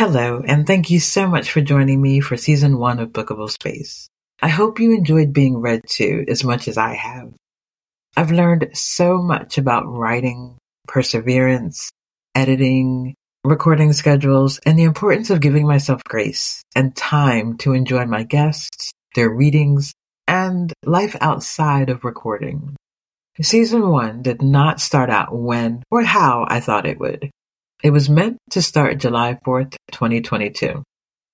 Hello, and thank you so much for joining me for season one of Bookable Space. I hope you enjoyed being read to as much as I have. I've learned so much about writing, perseverance, editing, recording schedules, and the importance of giving myself grace and time to enjoy my guests, their readings, and life outside of recording. Season one did not start out when or how I thought it would. It was meant to start July 4th, 2022.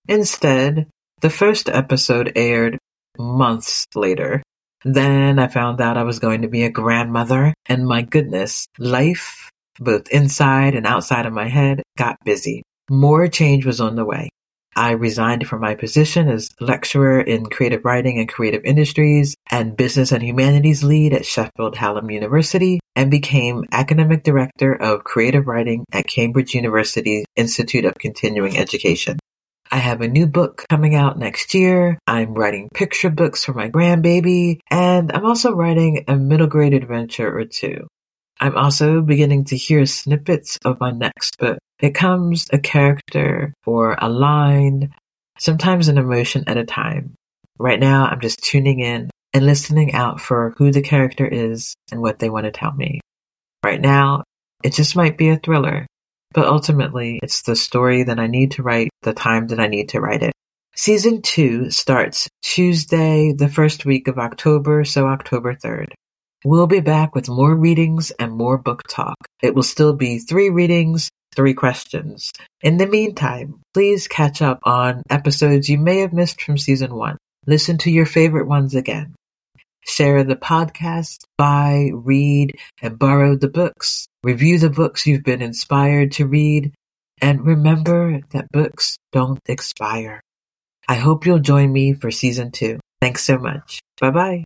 Instead, the first episode aired months later. Then I found out I was going to be a grandmother, and my goodness, life, both inside and outside of my head, got busy. More change was on the way. I resigned from my position as lecturer in creative writing and creative industries and business and humanities lead at Sheffield Hallam University and became academic director of creative writing at Cambridge University Institute of Continuing Education. I have a new book coming out next year. I'm writing picture books for my grandbaby, and I'm also writing a middle grade adventure or two. I'm also beginning to hear snippets of my next book. It comes a character or a line, sometimes an emotion at a time. Right now, I'm just tuning in and listening out for who the character is and what they want to tell me. Right now, it just might be a thriller, but ultimately, it's the story that I need to write the time that I need to write it. Season 2 starts Tuesday, the first week of October, so October 3rd. We'll be back with more readings and more book talk. It will still be three readings, three questions. In the meantime, please catch up on episodes you may have missed from season one. Listen to your favorite ones again. Share the podcast, buy, read, and borrow the books. Review the books you've been inspired to read. And remember that books don't expire. I hope you'll join me for season two. Thanks so much. Bye bye.